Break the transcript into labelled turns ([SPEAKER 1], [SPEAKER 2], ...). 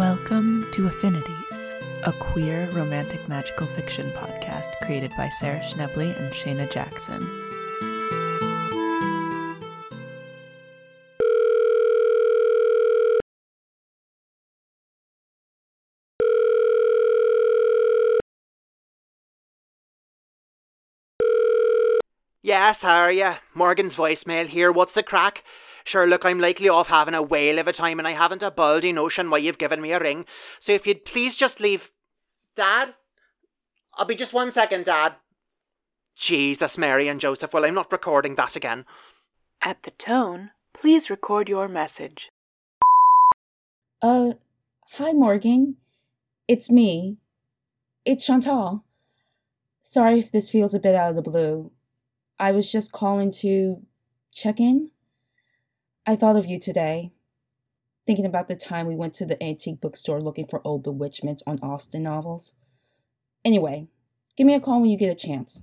[SPEAKER 1] Welcome to Affinities, a queer romantic magical fiction podcast created by Sarah Schnebley and Shayna Jackson.
[SPEAKER 2] Yes, how are you? Morgan's voicemail here. What's the crack? Sure, look, I'm likely off having a whale of a time and I haven't a baldy notion why you've given me a ring. So if you'd please just leave. Dad? I'll be just one second, Dad. Jesus, Mary and Joseph. Well, I'm not recording that again.
[SPEAKER 1] At the tone, please record your message.
[SPEAKER 3] Uh, hi, Morgan. It's me. It's Chantal. Sorry if this feels a bit out of the blue. I was just calling to check in. I thought of you today, thinking about the time we went to the antique bookstore looking for old bewitchments on Austen novels. Anyway, give me a call when you get a chance.